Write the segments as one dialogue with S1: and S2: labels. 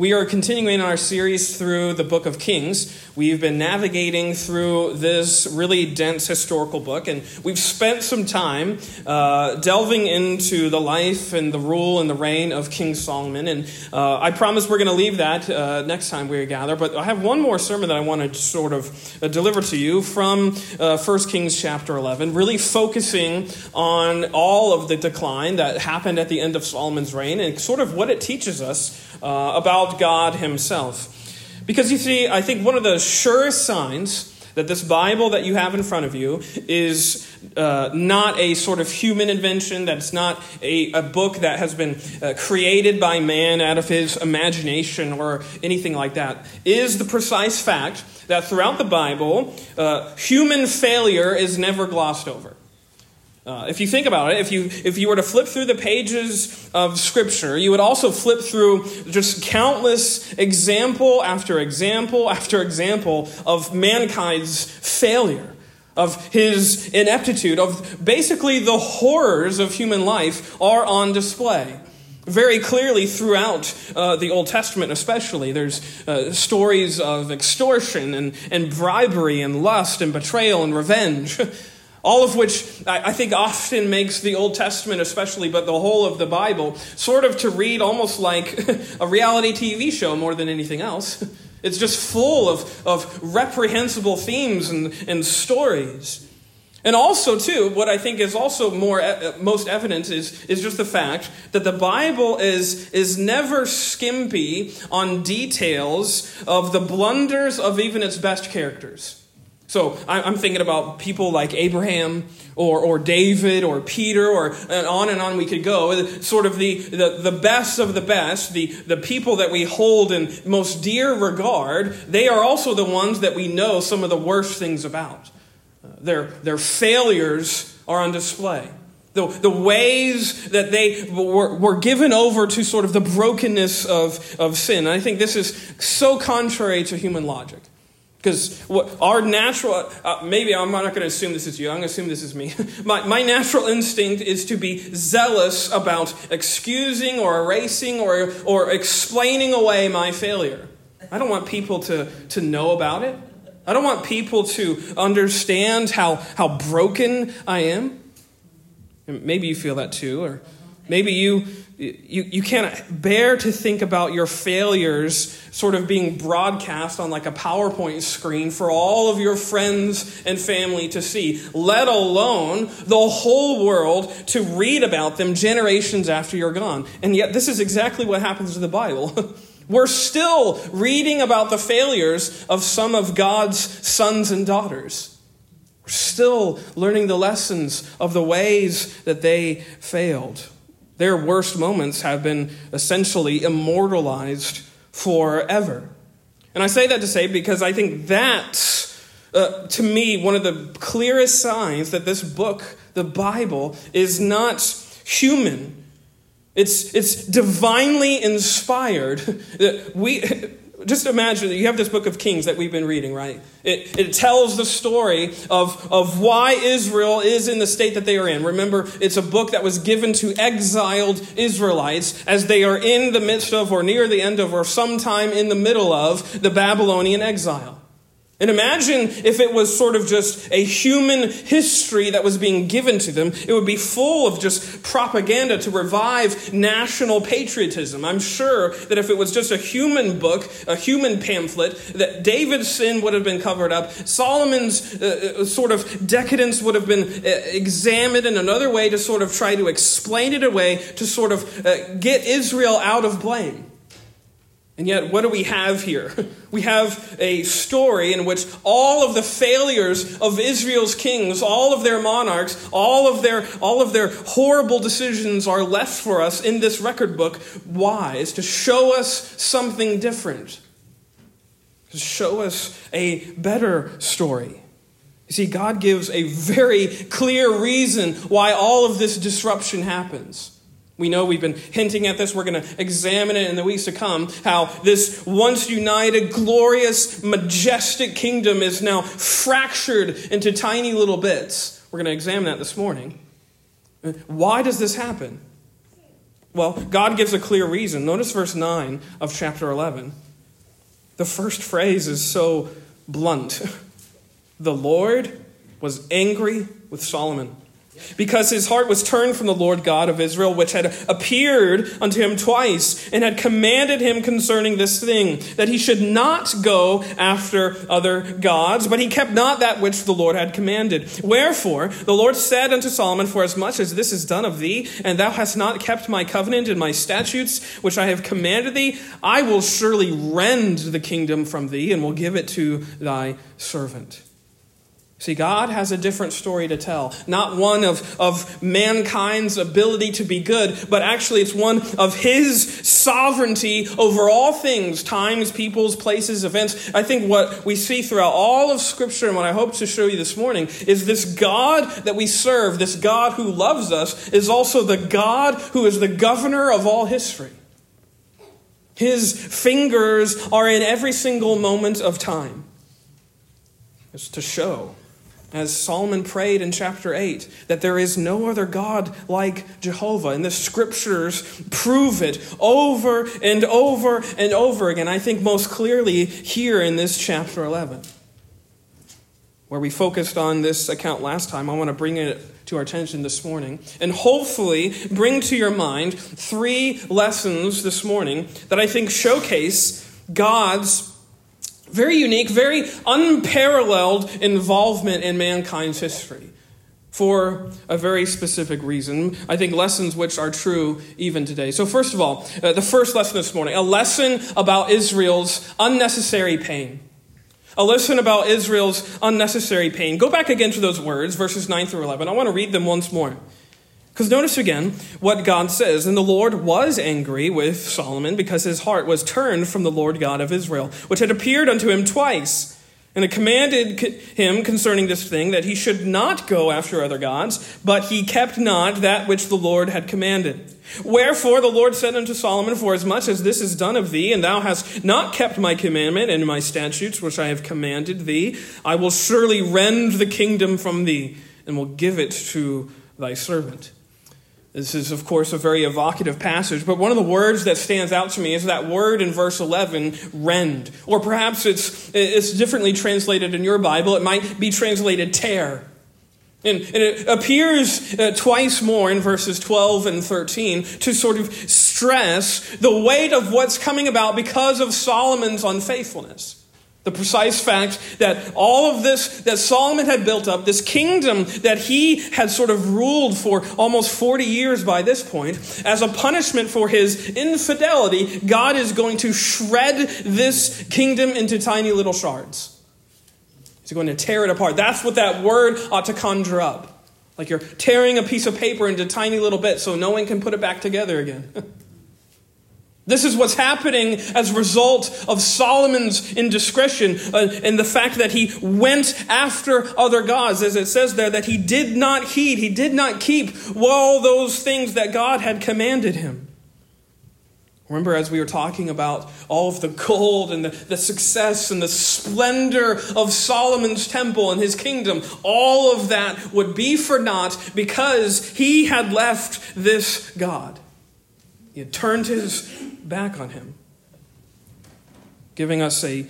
S1: We are continuing our series through the book of Kings. We've been navigating through this really dense historical book, and we've spent some time uh, delving into the life and the rule and the reign of King Solomon. And uh, I promise we're going to leave that uh, next time we gather. But I have one more sermon that I want to sort of uh, deliver to you from uh, 1 Kings chapter 11, really focusing on all of the decline that happened at the end of Solomon's reign and sort of what it teaches us uh, about God Himself. Because you see, I think one of the surest signs that this Bible that you have in front of you is uh, not a sort of human invention, that it's not a, a book that has been uh, created by man out of his imagination or anything like that, is the precise fact that throughout the Bible, uh, human failure is never glossed over. Uh, if you think about it, if you, if you were to flip through the pages of Scripture, you would also flip through just countless example after example after example of mankind's failure, of his ineptitude, of basically the horrors of human life are on display. Very clearly throughout uh, the Old Testament, especially, there's uh, stories of extortion and, and bribery and lust and betrayal and revenge. All of which I think often makes the Old Testament, especially, but the whole of the Bible, sort of to read almost like a reality TV show more than anything else. It's just full of, of reprehensible themes and, and stories. And also, too, what I think is also more most evident is, is just the fact that the Bible is, is never skimpy on details of the blunders of even its best characters. So I'm thinking about people like Abraham or, or David or Peter or and on and on we could go. Sort of the, the, the best of the best, the, the people that we hold in most dear regard, they are also the ones that we know some of the worst things about. Uh, their, their failures are on display. The, the ways that they were, were given over to sort of the brokenness of, of sin. And I think this is so contrary to human logic. Because our natural, uh, maybe I'm not going to assume this is you, I'm going to assume this is me. my, my natural instinct is to be zealous about excusing or erasing or, or explaining away my failure. I don't want people to, to know about it. I don't want people to understand how, how broken I am. And maybe you feel that too, or maybe you you, you can't bear to think about your failures sort of being broadcast on like a PowerPoint screen for all of your friends and family to see, let alone the whole world to read about them generations after you're gone. And yet, this is exactly what happens in the Bible. We're still reading about the failures of some of God's sons and daughters. We're still learning the lessons of the ways that they failed. Their worst moments have been essentially immortalized forever. And I say that to say because I think that's, uh, to me, one of the clearest signs that this book, the Bible, is not human. It's, it's divinely inspired. we, just imagine that you have this book of Kings that we've been reading, right? It, it tells the story of, of why Israel is in the state that they are in. Remember, it's a book that was given to exiled Israelites as they are in the midst of, or near the end of, or sometime in the middle of the Babylonian exile. And imagine if it was sort of just a human history that was being given to them. It would be full of just propaganda to revive national patriotism. I'm sure that if it was just a human book, a human pamphlet, that David's sin would have been covered up. Solomon's uh, uh sort of decadence would have been uh, examined in another way to sort of try to explain it away, to sort of uh, get Israel out of blame. And yet, what do we have here? We have a story in which all of the failures of Israel's kings, all of their monarchs, all of their, all of their horrible decisions are left for us in this record book. Why? Is to show us something different, to show us a better story. You see, God gives a very clear reason why all of this disruption happens. We know we've been hinting at this. We're going to examine it in the weeks to come. How this once united, glorious, majestic kingdom is now fractured into tiny little bits. We're going to examine that this morning. Why does this happen? Well, God gives a clear reason. Notice verse 9 of chapter 11. The first phrase is so blunt. The Lord was angry with Solomon because his heart was turned from the Lord God of Israel, which had appeared unto him twice, and had commanded him concerning this thing, that he should not go after other gods, but he kept not that which the Lord had commanded. Wherefore the Lord said unto Solomon, Forasmuch as this is done of thee, and thou hast not kept my covenant and my statutes, which I have commanded thee, I will surely rend the kingdom from thee, and will give it to thy servant. See, God has a different story to tell. Not one of, of mankind's ability to be good, but actually it's one of His sovereignty over all things, times, peoples, places, events. I think what we see throughout all of Scripture and what I hope to show you this morning is this God that we serve, this God who loves us, is also the God who is the governor of all history. His fingers are in every single moment of time. It's to show as Solomon prayed in chapter 8, that there is no other God like Jehovah. And the scriptures prove it over and over and over again. I think most clearly here in this chapter 11, where we focused on this account last time. I want to bring it to our attention this morning and hopefully bring to your mind three lessons this morning that I think showcase God's very unique, very unparalleled involvement in mankind's history for a very specific reason. I think lessons which are true even today. So, first of all, uh, the first lesson this morning a lesson about Israel's unnecessary pain. A lesson about Israel's unnecessary pain. Go back again to those words, verses 9 through 11. I want to read them once more. Because notice again what God says. And the Lord was angry with Solomon because his heart was turned from the Lord God of Israel, which had appeared unto him twice, and had commanded him concerning this thing that he should not go after other gods, but he kept not that which the Lord had commanded. Wherefore the Lord said unto Solomon, For as much as this is done of thee, and thou hast not kept my commandment and my statutes which I have commanded thee, I will surely rend the kingdom from thee, and will give it to thy servant. This is, of course, a very evocative passage, but one of the words that stands out to me is that word in verse 11, rend. Or perhaps it's, it's differently translated in your Bible. It might be translated tear. And, and it appears uh, twice more in verses 12 and 13 to sort of stress the weight of what's coming about because of Solomon's unfaithfulness. The precise fact that all of this that Solomon had built up, this kingdom that he had sort of ruled for almost 40 years by this point, as a punishment for his infidelity, God is going to shred this kingdom into tiny little shards. He's going to tear it apart. That's what that word ought to conjure up. Like you're tearing a piece of paper into tiny little bits so no one can put it back together again. This is what's happening as a result of Solomon's indiscretion uh, and the fact that he went after other gods, as it says there, that he did not heed, he did not keep all those things that God had commanded him. Remember, as we were talking about all of the gold and the, the success and the splendor of Solomon's temple and his kingdom, all of that would be for naught because he had left this God. He had turned his back on him, giving us a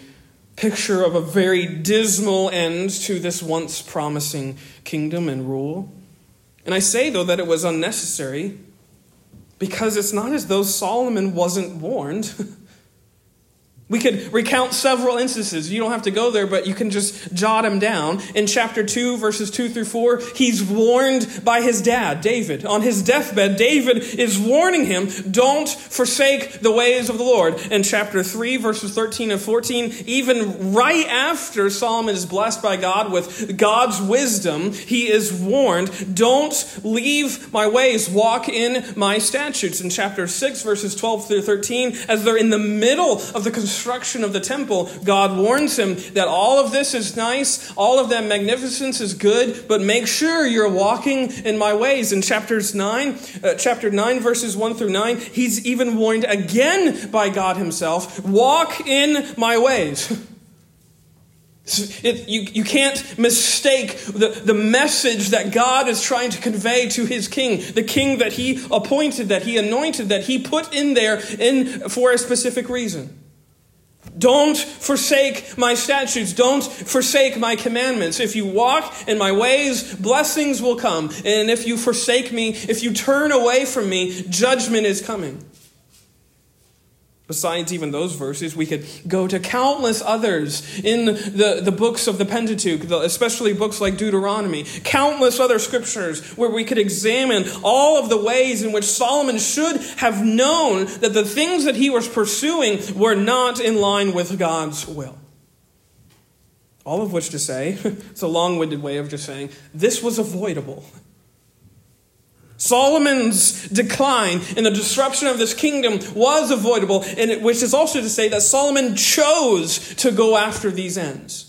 S1: picture of a very dismal end to this once promising kingdom and rule. And I say, though, that it was unnecessary because it's not as though Solomon wasn't warned. We could recount several instances. You don't have to go there, but you can just jot them down. In chapter 2, verses 2 through 4, he's warned by his dad, David. On his deathbed, David is warning him, don't forsake the ways of the Lord. In chapter 3, verses 13 and 14, even right after Solomon is blessed by God with God's wisdom, he is warned, don't leave my ways, walk in my statutes. In chapter 6, verses 12 through 13, as they're in the middle of the construction destruction of the temple, God warns him that all of this is nice, all of that magnificence is good, but make sure you're walking in my ways. In chapters 9, uh, chapter 9, verses 1 through 9, he's even warned again by God himself walk in my ways. It, you, you can't mistake the, the message that God is trying to convey to his king, the king that he appointed, that he anointed, that he put in there in, for a specific reason. Don't forsake my statutes. Don't forsake my commandments. If you walk in my ways, blessings will come. And if you forsake me, if you turn away from me, judgment is coming. Besides even those verses, we could go to countless others in the, the books of the Pentateuch, especially books like Deuteronomy, countless other scriptures where we could examine all of the ways in which Solomon should have known that the things that he was pursuing were not in line with God's will. All of which to say, it's a long winded way of just saying, this was avoidable. Solomon's decline and the disruption of this kingdom was avoidable, and it, which is also to say that Solomon chose to go after these ends.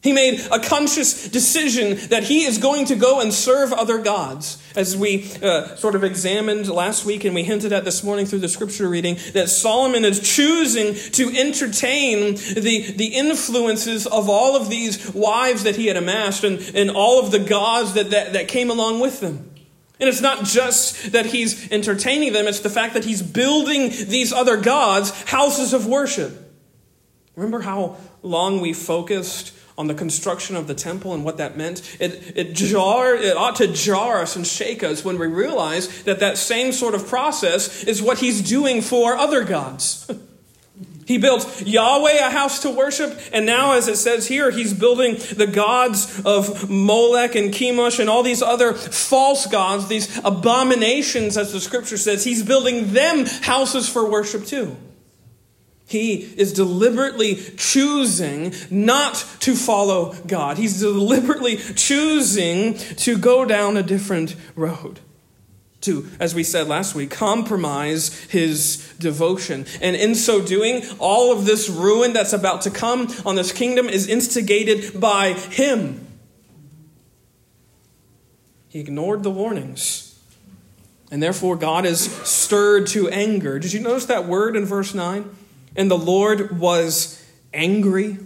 S1: He made a conscious decision that he is going to go and serve other gods. As we uh, sort of examined last week and we hinted at this morning through the scripture reading, that Solomon is choosing to entertain the, the influences of all of these wives that he had amassed and, and all of the gods that, that, that came along with them. And it's not just that he's entertaining them, it's the fact that he's building these other gods houses of worship. Remember how long we focused on the construction of the temple and what that meant? It, it, jar, it ought to jar us and shake us when we realize that that same sort of process is what he's doing for other gods. He built Yahweh a house to worship, and now, as it says here, he's building the gods of Molech and Chemosh and all these other false gods, these abominations, as the scripture says. He's building them houses for worship too. He is deliberately choosing not to follow God. He's deliberately choosing to go down a different road to, as we said last week, compromise his devotion. And in so doing, all of this ruin that's about to come on this kingdom is instigated by him. He ignored the warnings. And therefore, God is stirred to anger. Did you notice that word in verse 9? And the Lord was angry.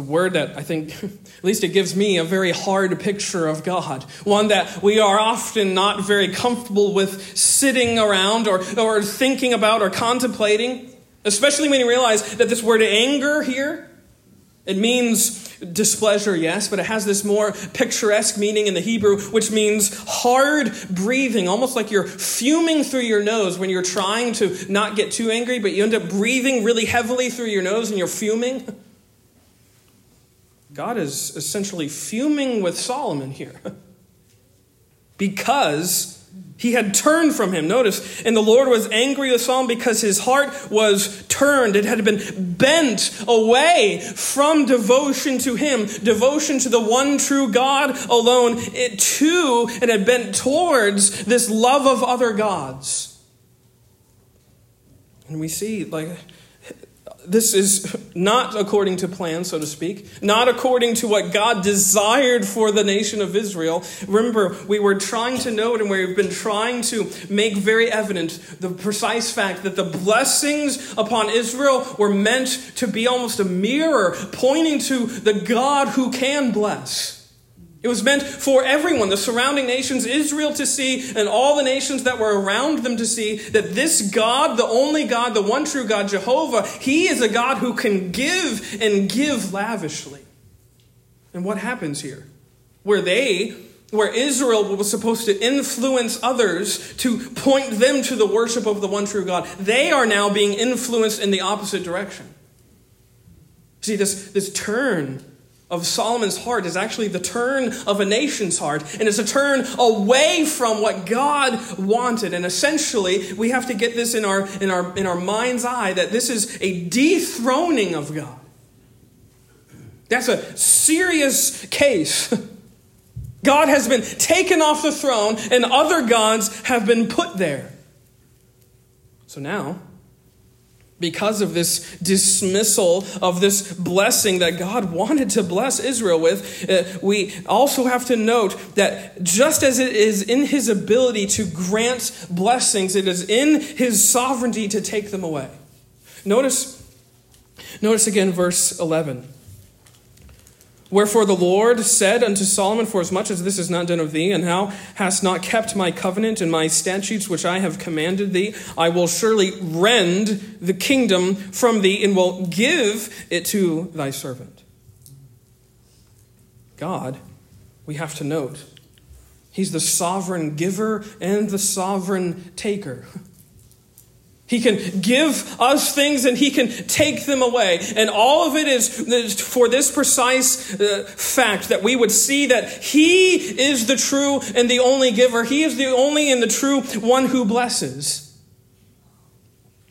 S1: A word that I think, at least it gives me a very hard picture of God. One that we are often not very comfortable with sitting around or, or thinking about or contemplating. Especially when you realize that this word anger here, it means displeasure, yes, but it has this more picturesque meaning in the Hebrew, which means hard breathing, almost like you're fuming through your nose when you're trying to not get too angry, but you end up breathing really heavily through your nose and you're fuming. God is essentially fuming with Solomon here because he had turned from him. Notice, and the Lord was angry with Solomon because his heart was turned. It had been bent away from devotion to him, devotion to the one true God alone. It too, it had bent towards this love of other gods. And we see, like, this is not according to plan, so to speak, not according to what God desired for the nation of Israel. Remember, we were trying to note and we've been trying to make very evident the precise fact that the blessings upon Israel were meant to be almost a mirror pointing to the God who can bless. It was meant for everyone, the surrounding nations, Israel to see, and all the nations that were around them to see that this God, the only God, the one true God, Jehovah, He is a God who can give and give lavishly. And what happens here? Where they, where Israel was supposed to influence others to point them to the worship of the one true God, they are now being influenced in the opposite direction. See, this, this turn of Solomon's heart is actually the turn of a nation's heart, and it's a turn away from what God wanted. And essentially, we have to get this in our, in our, in our mind's eye that this is a dethroning of God. That's a serious case. God has been taken off the throne, and other gods have been put there. So now, because of this dismissal of this blessing that God wanted to bless Israel with, uh, we also have to note that just as it is in his ability to grant blessings, it is in his sovereignty to take them away. Notice Notice again verse 11. Wherefore the Lord said unto Solomon, Forasmuch as this is not done of thee, and thou hast not kept my covenant and my statutes which I have commanded thee, I will surely rend the kingdom from thee, and will give it to thy servant. God, we have to note, He's the sovereign giver and the sovereign taker. He can give us things and he can take them away. And all of it is for this precise uh, fact that we would see that he is the true and the only giver. He is the only and the true one who blesses.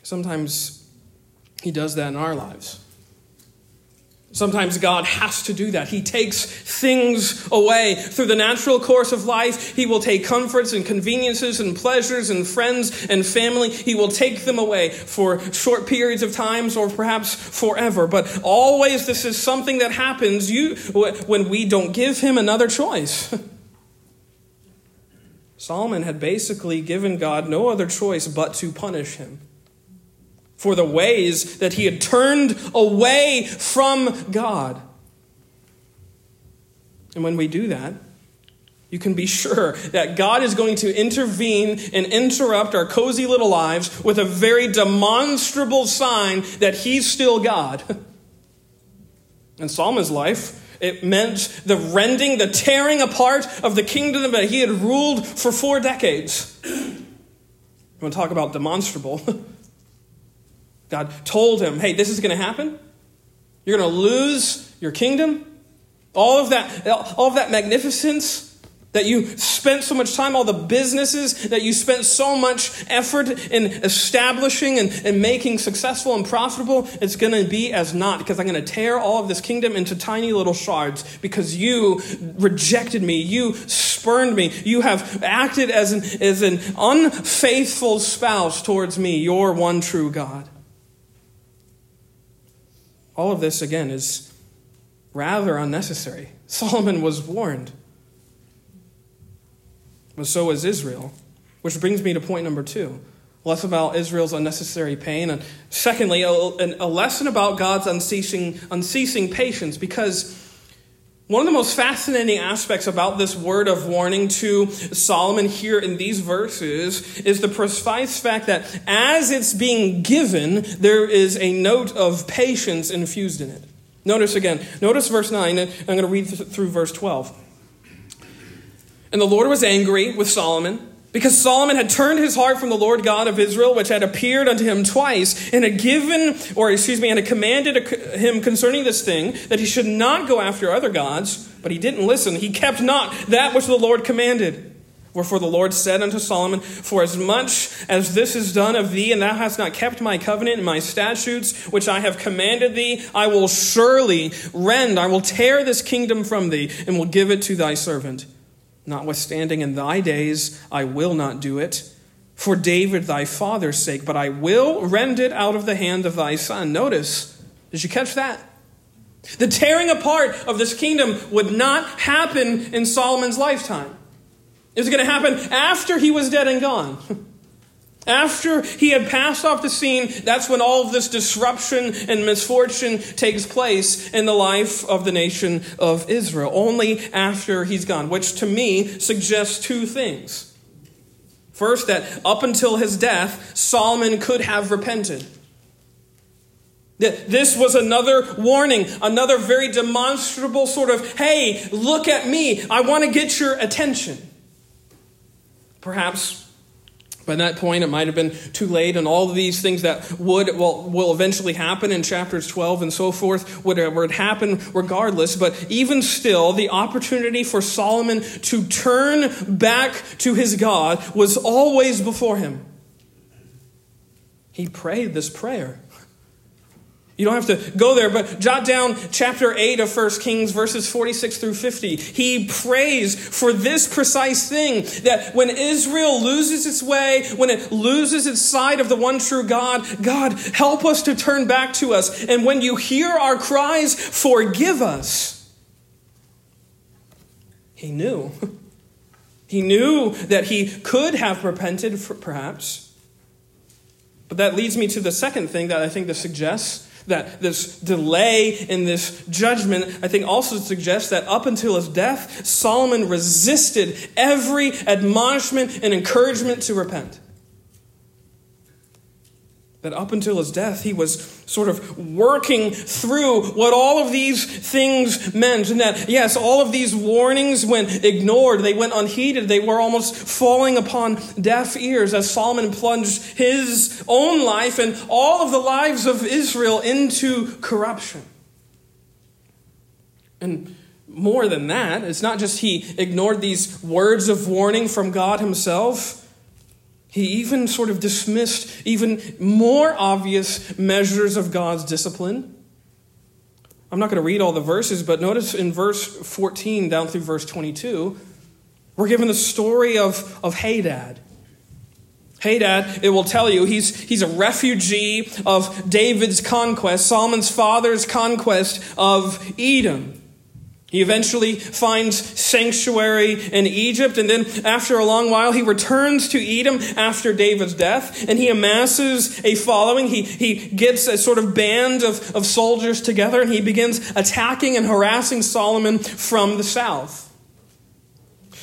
S1: Sometimes he does that in our lives. Sometimes God has to do that. He takes things away. Through the natural course of life, He will take comforts and conveniences and pleasures and friends and family. He will take them away for short periods of times or perhaps forever. But always, this is something that happens you, when we don't give Him another choice. Solomon had basically given God no other choice but to punish him for the ways that he had turned away from God. And when we do that, you can be sure that God is going to intervene and interrupt our cozy little lives with a very demonstrable sign that He's still God. In Solomon's life, it meant the rending, the tearing apart of the kingdom that he had ruled for four decades. Going to talk about demonstrable. God told him, hey, this is going to happen. You're going to lose your kingdom. All of that, all of that magnificence that you spent so much time, all the businesses that you spent so much effort in establishing and, and making successful and profitable, it's going to be as not because I'm going to tear all of this kingdom into tiny little shards because you rejected me. You spurned me. You have acted as an, as an unfaithful spouse towards me, your one true God. All of this, again, is rather unnecessary. Solomon was warned. But so was Israel. Which brings me to point number two less about Israel's unnecessary pain, and secondly, a, a lesson about God's unceasing, unceasing patience, because one of the most fascinating aspects about this word of warning to Solomon here in these verses is the precise fact that as it's being given, there is a note of patience infused in it. Notice again, notice verse 9, I'm going to read through verse 12. And the Lord was angry with Solomon because Solomon had turned his heart from the Lord God of Israel, which had appeared unto him twice, and had given, or excuse me, and had commanded him concerning this thing, that he should not go after other gods, but he didn't listen. He kept not that which the Lord commanded. Wherefore the Lord said unto Solomon, For as much as this is done of thee, and thou hast not kept my covenant and my statutes, which I have commanded thee, I will surely rend, I will tear this kingdom from thee, and will give it to thy servant. Notwithstanding, in thy days I will not do it for David thy father's sake, but I will rend it out of the hand of thy son. Notice, did you catch that? The tearing apart of this kingdom would not happen in Solomon's lifetime. It was going to happen after he was dead and gone. After he had passed off the scene, that's when all of this disruption and misfortune takes place in the life of the nation of Israel. Only after he's gone, which to me suggests two things. First, that up until his death, Solomon could have repented. This was another warning, another very demonstrable sort of, hey, look at me, I want to get your attention. Perhaps by that point, it might have been too late, and all of these things that would well, will eventually happen in chapters 12 and so forth would, uh, would happen regardless. But even still, the opportunity for Solomon to turn back to his God was always before him. He prayed this prayer. You don't have to go there, but jot down chapter 8 of 1 Kings, verses 46 through 50. He prays for this precise thing that when Israel loses its way, when it loses its sight of the one true God, God, help us to turn back to us. And when you hear our cries, forgive us. He knew. He knew that he could have repented, perhaps. But that leads me to the second thing that I think this suggests that this delay in this judgment, I think, also suggests that up until his death, Solomon resisted every admonishment and encouragement to repent. That up until his death, he was sort of working through what all of these things meant. And that, yes, all of these warnings went ignored, they went unheeded, they were almost falling upon deaf ears as Solomon plunged his own life and all of the lives of Israel into corruption. And more than that, it's not just he ignored these words of warning from God himself. He even sort of dismissed even more obvious measures of God's discipline. I'm not going to read all the verses, but notice in verse 14 down through verse 22, we're given the story of, of Hadad. Hadad, it will tell you, he's, he's a refugee of David's conquest, Solomon's father's conquest of Edom. He eventually finds sanctuary in Egypt, and then after a long while, he returns to Edom after David's death, and he amasses a following. He, he gets a sort of band of, of soldiers together, and he begins attacking and harassing Solomon from the south.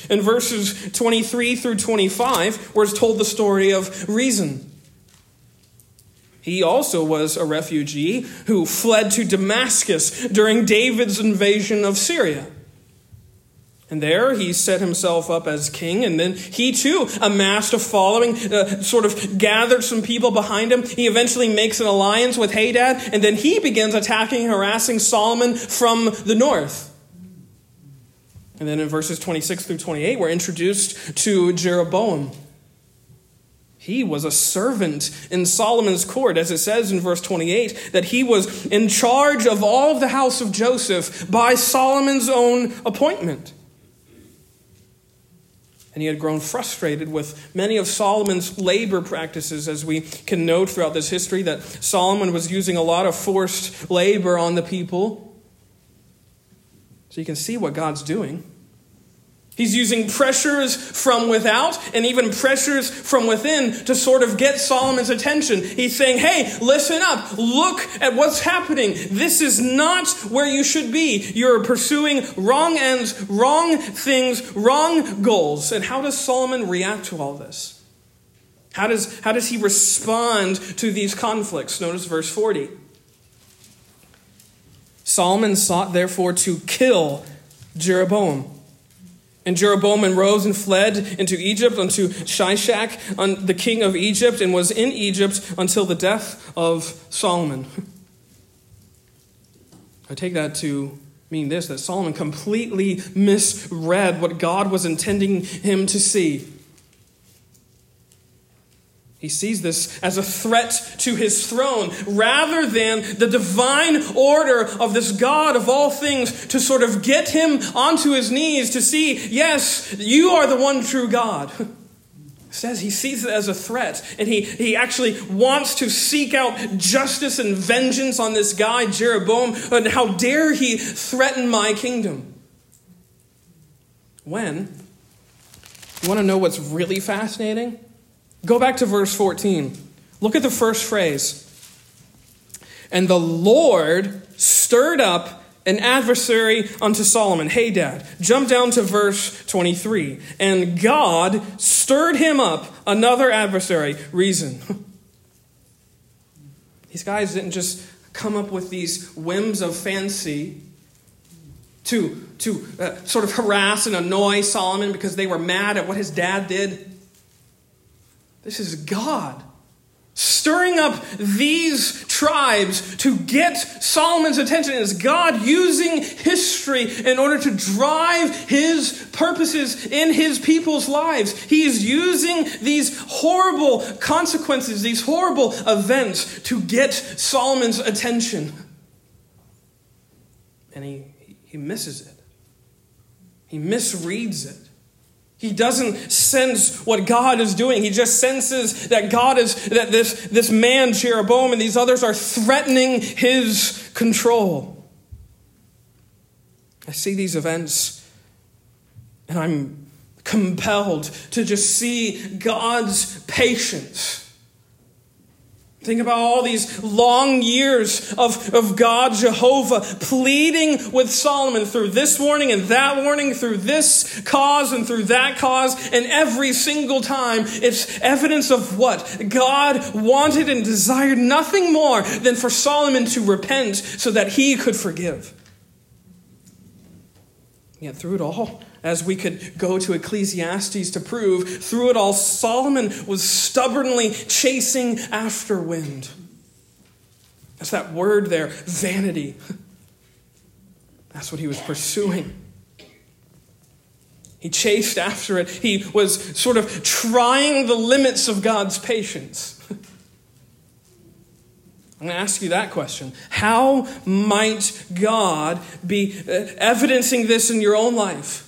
S1: In verses 23 through 25, we're told the story of Rezin. He also was a refugee who fled to Damascus during David's invasion of Syria. And there he set himself up as king, and then he too amassed a following, uh, sort of gathered some people behind him. He eventually makes an alliance with Hadad, and then he begins attacking and harassing Solomon from the north. And then in verses 26 through 28, we're introduced to Jeroboam. He was a servant in Solomon's court, as it says in verse 28, that he was in charge of all of the house of Joseph by Solomon's own appointment. And he had grown frustrated with many of Solomon's labor practices, as we can note throughout this history that Solomon was using a lot of forced labor on the people. So you can see what God's doing. He's using pressures from without and even pressures from within to sort of get Solomon's attention. He's saying, hey, listen up. Look at what's happening. This is not where you should be. You're pursuing wrong ends, wrong things, wrong goals. And how does Solomon react to all this? How does, how does he respond to these conflicts? Notice verse 40. Solomon sought, therefore, to kill Jeroboam and Jeroboam rose and fled into Egypt unto Shishak, the king of Egypt, and was in Egypt until the death of Solomon. I take that to mean this that Solomon completely misread what God was intending him to see. He sees this as a threat to his throne rather than the divine order of this God of all things to sort of get him onto his knees to see, yes, you are the one true God. says he sees it as a threat and he, he actually wants to seek out justice and vengeance on this guy jeroboam and how dare he threaten my kingdom. When? You want to know what's really fascinating Go back to verse 14. Look at the first phrase. And the Lord stirred up an adversary unto Solomon. Hadad. Jump down to verse 23. And God stirred him up another adversary. Rezon. These guys didn't just come up with these whims of fancy to, to uh, sort of harass and annoy Solomon because they were mad at what his dad did. This is God stirring up these tribes to get Solomon's attention. It is God using history in order to drive his purposes in his people's lives. He is using these horrible consequences, these horrible events to get Solomon's attention. And he, he misses it, he misreads it. He doesn't sense what God is doing. He just senses that God is, that this, this man, Jeroboam, and these others are threatening his control. I see these events and I'm compelled to just see God's patience Think about all these long years of, of God, Jehovah, pleading with Solomon through this warning and that warning, through this cause and through that cause. And every single time, it's evidence of what? God wanted and desired nothing more than for Solomon to repent so that he could forgive. Yet through it all, as we could go to Ecclesiastes to prove, through it all, Solomon was stubbornly chasing after wind. That's that word there, vanity. That's what he was pursuing. He chased after it. He was sort of trying the limits of God's patience. I'm going to ask you that question. How might God be uh, evidencing this in your own life?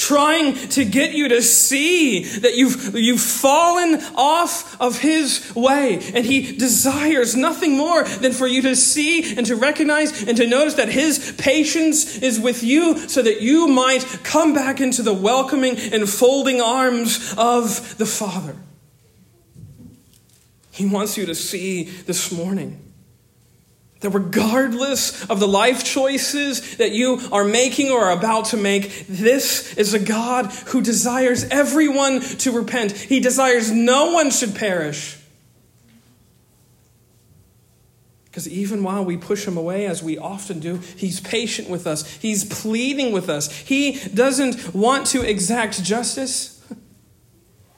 S1: Trying to get you to see that you've, you've fallen off of his way. And he desires nothing more than for you to see and to recognize and to notice that his patience is with you so that you might come back into the welcoming and folding arms of the Father. He wants you to see this morning that regardless of the life choices that you are making or are about to make, this is a God who desires everyone to repent. He desires no one should perish. Because even while we push him away, as we often do, he's patient with us. He's pleading with us. He doesn't want to exact justice.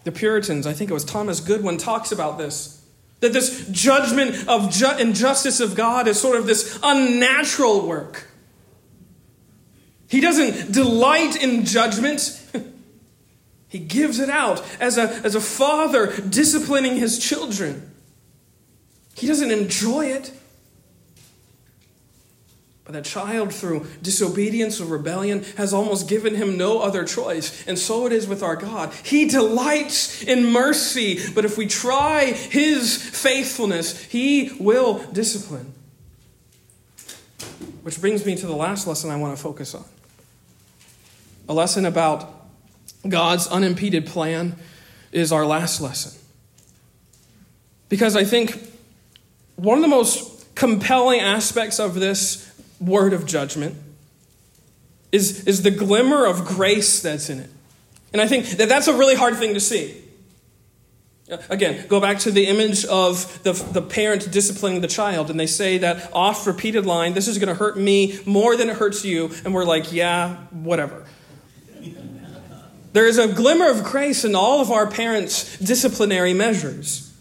S1: The Puritans, I think it was Thomas Goodwin, talks about this. That this judgment of ju- injustice of God is sort of this unnatural work. He doesn't delight in judgment. he gives it out as a, as a father disciplining his children. He doesn't enjoy it. But that child, through disobedience or rebellion, has almost given him no other choice. And so it is with our God. He delights in mercy, but if we try his faithfulness, he will discipline. Which brings me to the last lesson I want to focus on a lesson about God's unimpeded plan is our last lesson. Because I think one of the most compelling aspects of this word of judgment is, is the glimmer of grace that's in it. And I think that that's a really hard thing to see. Again, go back to the image of the, the parent disciplining the child, and they say that oft repeated line, this is going to hurt me more than it hurts you. And we're like, yeah, whatever. There is a glimmer of grace in all of our parents' disciplinary measures.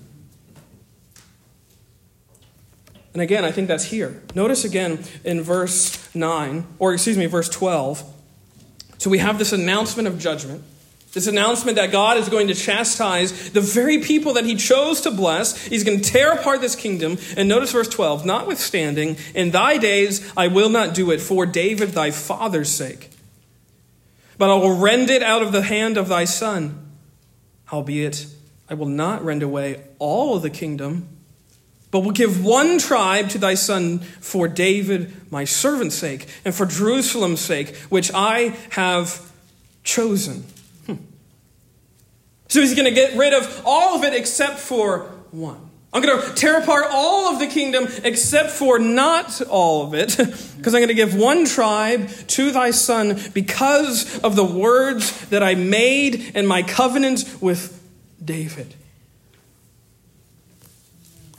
S1: And again, I think that's here. Notice again in verse 9, or excuse me, verse 12. So we have this announcement of judgment. This announcement that God is going to chastise the very people that he chose to bless. He's going to tear apart this kingdom. And notice verse 12 Notwithstanding, in thy days I will not do it for David thy father's sake, but I will rend it out of the hand of thy son. Howbeit, I will not rend away all of the kingdom but will give one tribe to thy son for David, my servant's sake, and for Jerusalem's sake, which I have chosen. Hmm. So he's going to get rid of all of it except for one. I'm going to tear apart all of the kingdom except for not all of it, because I'm going to give one tribe to thy son because of the words that I made in my covenant with David.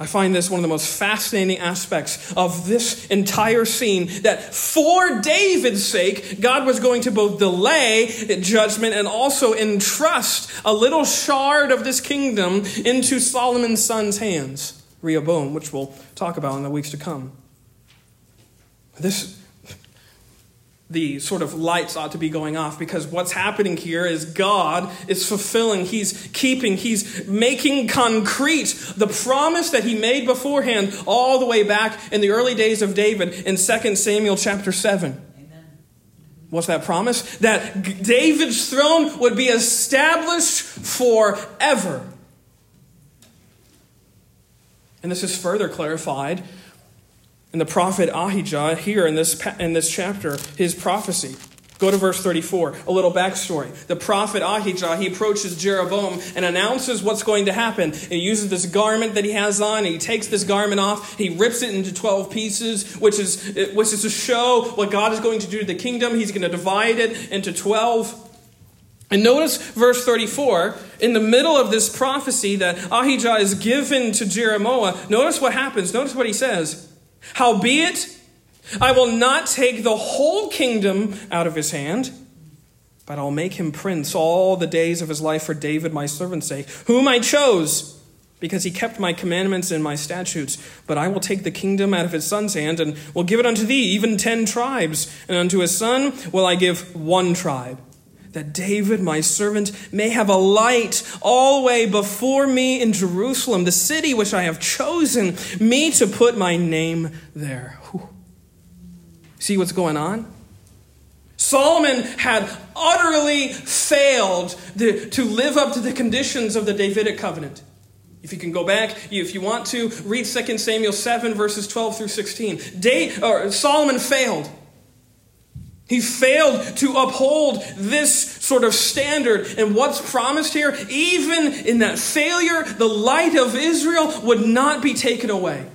S1: I find this one of the most fascinating aspects of this entire scene that for David's sake, God was going to both delay judgment and also entrust a little shard of this kingdom into Solomon's son's hands, Rehoboam, which we'll talk about in the weeks to come. This the sort of lights ought to be going off because what's happening here is God is fulfilling, He's keeping, He's making concrete the promise that He made beforehand all the way back in the early days of David in 2 Samuel chapter 7. Amen. What's that promise? That David's throne would be established forever. And this is further clarified and the prophet Ahijah, here in this, in this chapter, his prophecy. Go to verse 34, a little backstory. The prophet Ahijah, he approaches Jeroboam and announces what's going to happen. He uses this garment that he has on, and he takes this garment off, he rips it into 12 pieces, which is, which is to show what God is going to do to the kingdom. He's going to divide it into 12. And notice verse 34, in the middle of this prophecy that Ahijah is given to Jeremiah, notice what happens. Notice what he says. Howbeit, I will not take the whole kingdom out of his hand, but I'll make him prince all the days of his life for David my servant's sake, whom I chose, because he kept my commandments and my statutes. But I will take the kingdom out of his son's hand, and will give it unto thee, even ten tribes, and unto his son will I give one tribe that David, my servant, may have a light always before me in Jerusalem, the city which I have chosen me to put my name there. Whew. See what's going on? Solomon had utterly failed to live up to the conditions of the Davidic covenant. If you can go back, if you want to, read 2 Samuel 7, verses 12 through 16. Day, Solomon failed. He failed to uphold this sort of standard. And what's promised here, even in that failure, the light of Israel would not be taken away.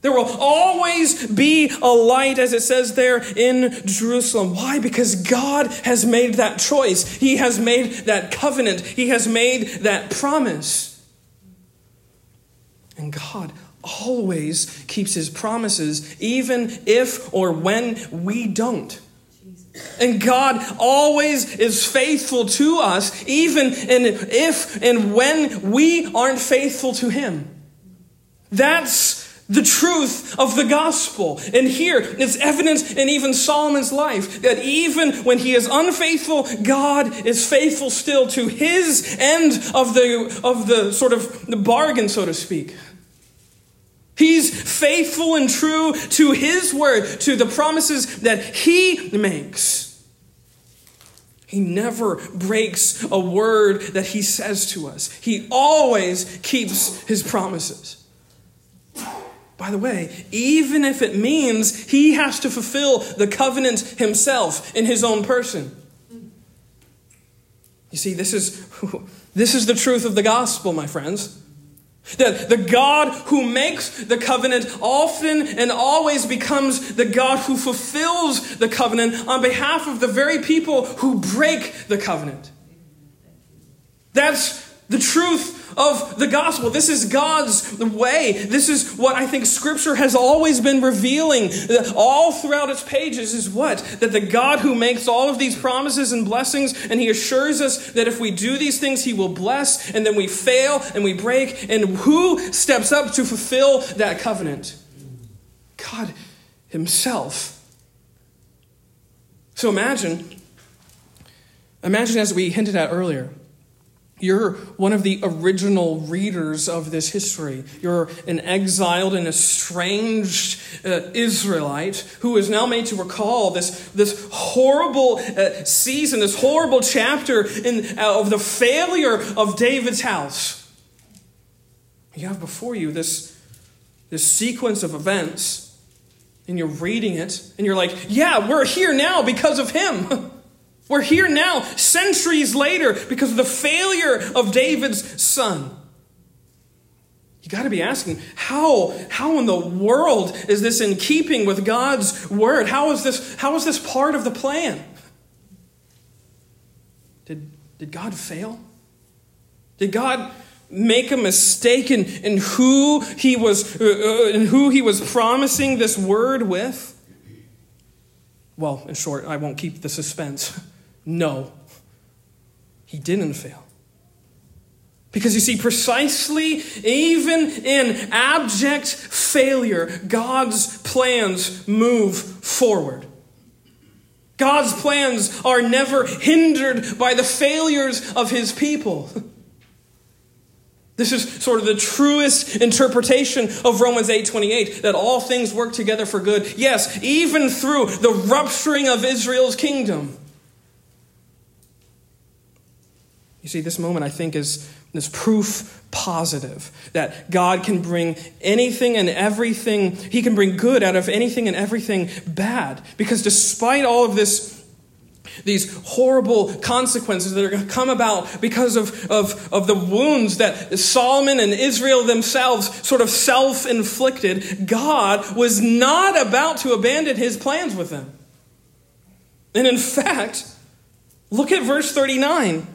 S1: There will always be a light, as it says there in Jerusalem. Why? Because God has made that choice. He has made that covenant. He has made that promise. And God always keeps his promises, even if or when we don't. And God always is faithful to us, even if and when we aren't faithful to him. That's the truth of the gospel. And here, it's evident in even Solomon's life that even when he is unfaithful, God is faithful still to his end of the, of the sort of the bargain, so to speak. He's faithful and true to his word, to the promises that he makes. He never breaks a word that he says to us. He always keeps his promises. By the way, even if it means he has to fulfill the covenant himself in his own person. You see, this is, this is the truth of the gospel, my friends. That the God who makes the covenant often and always becomes the God who fulfills the covenant on behalf of the very people who break the covenant. That's the truth of the gospel. This is God's way. This is what I think Scripture has always been revealing all throughout its pages is what? That the God who makes all of these promises and blessings, and He assures us that if we do these things, He will bless, and then we fail and we break. And who steps up to fulfill that covenant? God Himself. So imagine, imagine as we hinted at earlier you're one of the original readers of this history. You're an exiled and estranged uh, Israelite who is now made to recall this, this horrible uh, season, this horrible chapter in, uh, of the failure of David's house. You have before you this, this sequence of events, and you're reading it, and you're like, yeah, we're here now because of him. We're here now, centuries later, because of the failure of David's son. You got to be asking, how, how in the world is this in keeping with God's word? How is this, how is this part of the plan? Did, did God fail? Did God make a mistake in, in who he was uh, uh in who he was promising this word with? Well, in short, I won't keep the suspense. No, he didn't fail. Because you see, precisely even in abject failure, God's plans move forward. God's plans are never hindered by the failures of his people. This is sort of the truest interpretation of Romans 8:28 that all things work together for good. Yes, even through the rupturing of Israel's kingdom. You see, this moment, I think, is this proof positive that God can bring anything and everything, He can bring good out of anything and everything bad. Because despite all of this these horrible consequences that are going to come about because of, of, of the wounds that Solomon and Israel themselves sort of self inflicted, God was not about to abandon his plans with them. And in fact, look at verse 39.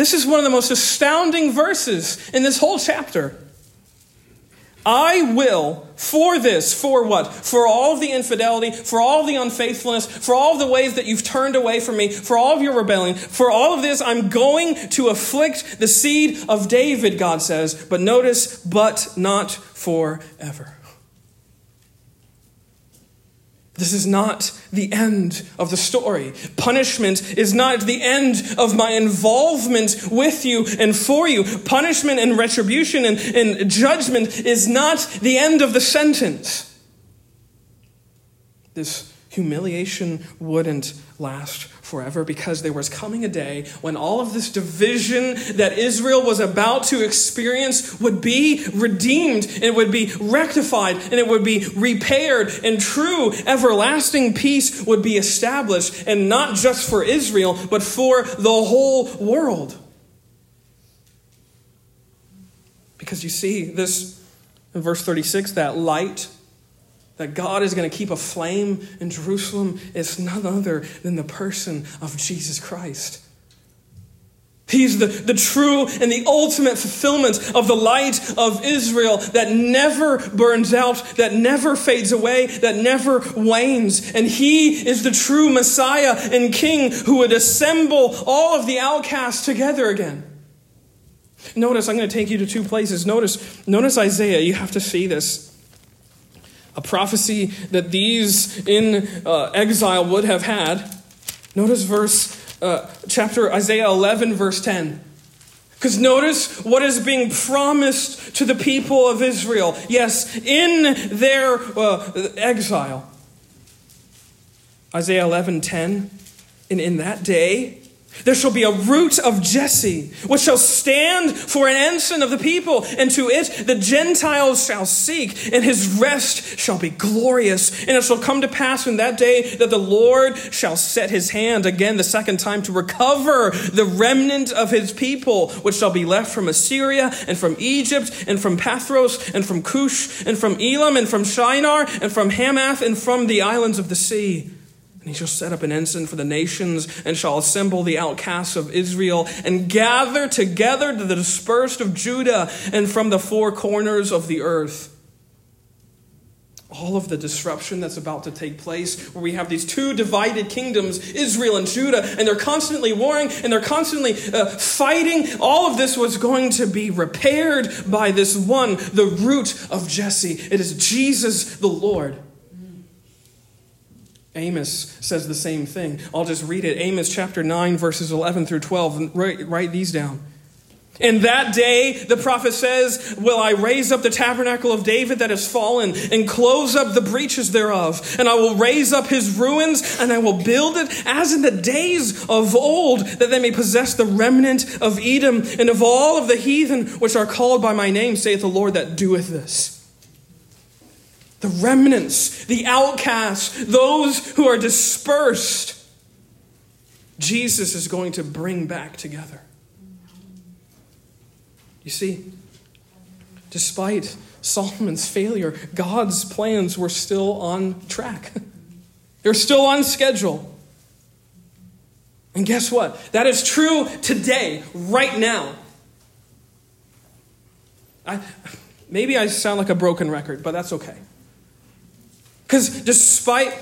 S1: This is one of the most astounding verses in this whole chapter. I will, for this, for what? For all the infidelity, for all the unfaithfulness, for all the ways that you've turned away from me, for all of your rebellion, for all of this, I'm going to afflict the seed of David, God says. But notice, but not forever. This is not the end of the story. Punishment is not the end of my involvement with you and for you. Punishment and retribution and, and judgment is not the end of the sentence. This humiliation wouldn't last forever because there was coming a day when all of this division that Israel was about to experience would be redeemed, and it would be rectified, and it would be repaired, and true everlasting peace would be established, and not just for Israel, but for the whole world. Because you see, this in verse 36, that light that God is going to keep a flame in Jerusalem is none other than the person of Jesus Christ. He's the, the true and the ultimate fulfillment of the light of Israel that never burns out, that never fades away, that never wanes. And He is the true Messiah and King who would assemble all of the outcasts together again. Notice, I'm going to take you to two places. Notice, notice Isaiah. You have to see this a prophecy that these in uh, exile would have had. Notice verse, uh, chapter Isaiah 11, verse 10. Because notice what is being promised to the people of Israel. Yes, in their uh, exile. Isaiah 11, 10. And in that day, there shall be a root of Jesse, which shall stand for an ensign of the people, and to it the Gentiles shall seek, and his rest shall be glorious. And it shall come to pass in that day that the Lord shall set his hand again the second time to recover the remnant of his people, which shall be left from Assyria, and from Egypt, and from Pathros, and from Cush, and from Elam, and from Shinar, and from Hamath, and from the islands of the sea. And he shall set up an ensign for the nations and shall assemble the outcasts of Israel and gather together to the dispersed of Judah and from the four corners of the earth. All of the disruption that's about to take place, where we have these two divided kingdoms, Israel and Judah, and they're constantly warring and they're constantly uh, fighting. All of this was going to be repaired by this one, the root of Jesse. It is Jesus the Lord. Amos says the same thing. I'll just read it. Amos chapter 9, verses 11 through 12. And write, write these down. In that day, the prophet says, Will I raise up the tabernacle of David that has fallen and close up the breaches thereof? And I will raise up his ruins and I will build it as in the days of old, that they may possess the remnant of Edom and of all of the heathen which are called by my name, saith the Lord that doeth this the remnants, the outcasts, those who are dispersed, Jesus is going to bring back together. You see, despite Solomon's failure, God's plans were still on track. They're still on schedule. And guess what? That is true today, right now. I, maybe I sound like a broken record, but that's okay. Because despite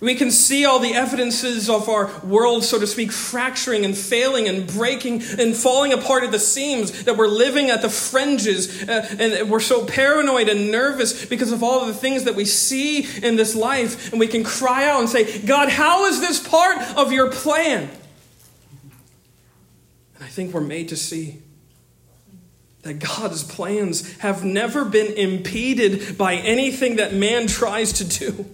S1: we can see all the evidences of our world, so to speak, fracturing and failing and breaking and falling apart at the seams, that we're living at the fringes, uh, and we're so paranoid and nervous because of all of the things that we see in this life. And we can cry out and say, God, how is this part of your plan? And I think we're made to see that God's plans have never been impeded by anything that man tries to do.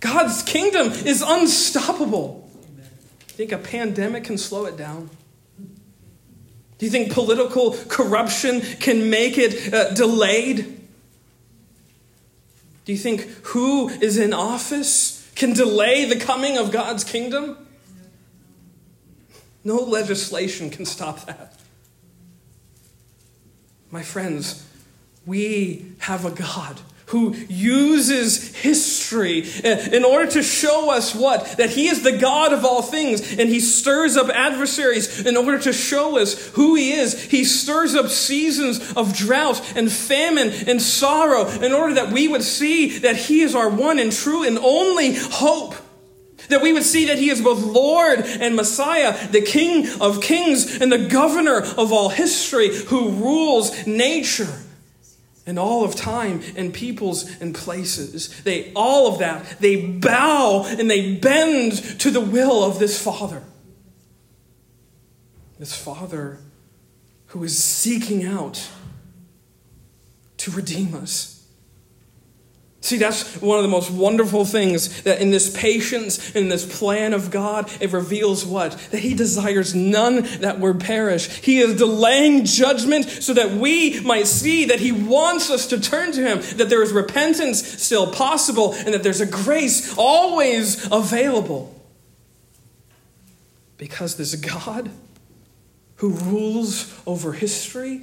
S1: God's kingdom is unstoppable. Do you think a pandemic can slow it down? Do you think political corruption can make it uh, delayed? Do you think who is in office can delay the coming of God's kingdom? No legislation can stop that. My friends, we have a God who uses history eh, in order to show us what? That he is the God of all things, and he stirs up adversaries in order to show us who he is. He stirs up seasons of drought and famine and sorrow in order that we would see that he is our one and true and only hope. That we would see that he is both Lord and Messiah, the King of kings and the governor of all history who rules nature and all of time and peoples and places. They all of that, they bow and they bend to the will of this Father. This Father who is seeking out to redeem us. See, that's one of the most wonderful things that in this patience, in this plan of God, it reveals what? That He desires none that would perish. He is delaying judgment so that we might see that He wants us to turn to Him, that there is repentance still possible, and that there's a grace always available. Because this God who rules over history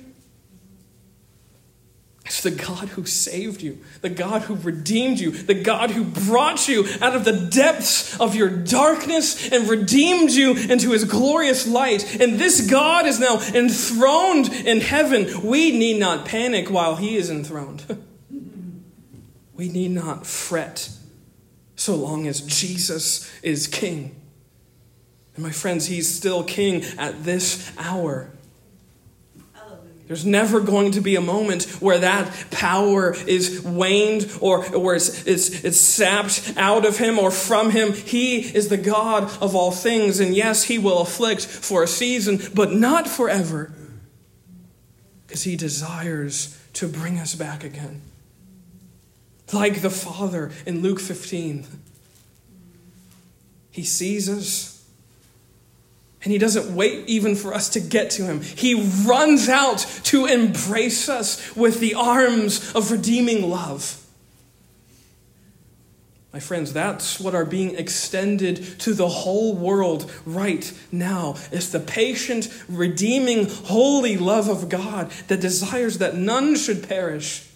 S1: the God who saved you, the God who redeemed you, the God who brought you out of the depths of your darkness and redeemed you into his glorious light. And this God is now enthroned in heaven. We need not panic while he is enthroned. we need not fret so long as Jesus is king. And my friends, he's still king at this hour. There's never going to be a moment where that power is waned or, where it's, it's, it's sapped out of him or from him. He is the God of all things. And yes, he will afflict for a season, but not forever. Because he desires to bring us back again. Like the Father in Luke 15. He sees us and he doesn't wait even for us to get to him. He runs out to embrace us with the arms of redeeming love. My friends, that's what are being extended to the whole world right now. It's the patient, redeeming, holy love of God that desires that none should perish.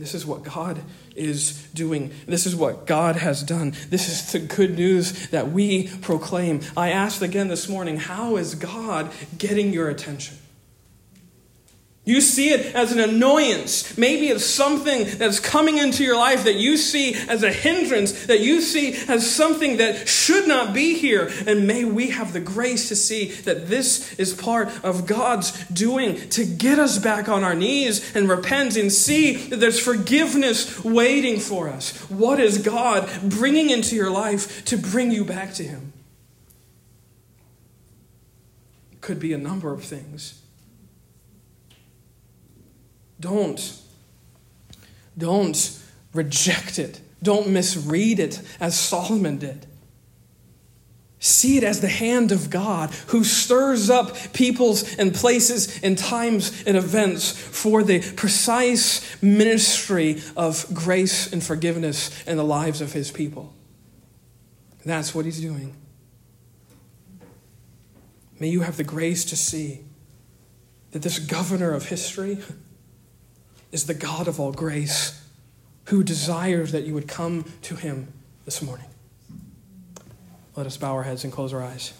S1: This is what God is doing. This is what God has done. This is the good news that we proclaim. I asked again this morning, how is God getting your attention? You see it as an annoyance. Maybe it's something that's coming into your life that you see as a hindrance, that you see as something that should not be here. And may we have the grace to see that this is part of God's doing to get us back on our knees and repent and see that there's forgiveness waiting for us. What is God bringing into your life to bring you back to Him? Could be a number of things. Don't. Don't reject it. Don't misread it as Solomon did. See it as the hand of God who stirs up peoples and places and times and events for the precise ministry of grace and forgiveness in the lives of his people. That's what he's doing. May you have the grace to see that this governor of history is the God of all grace who desires that you would come to him this morning. Let us bow our heads and close our eyes.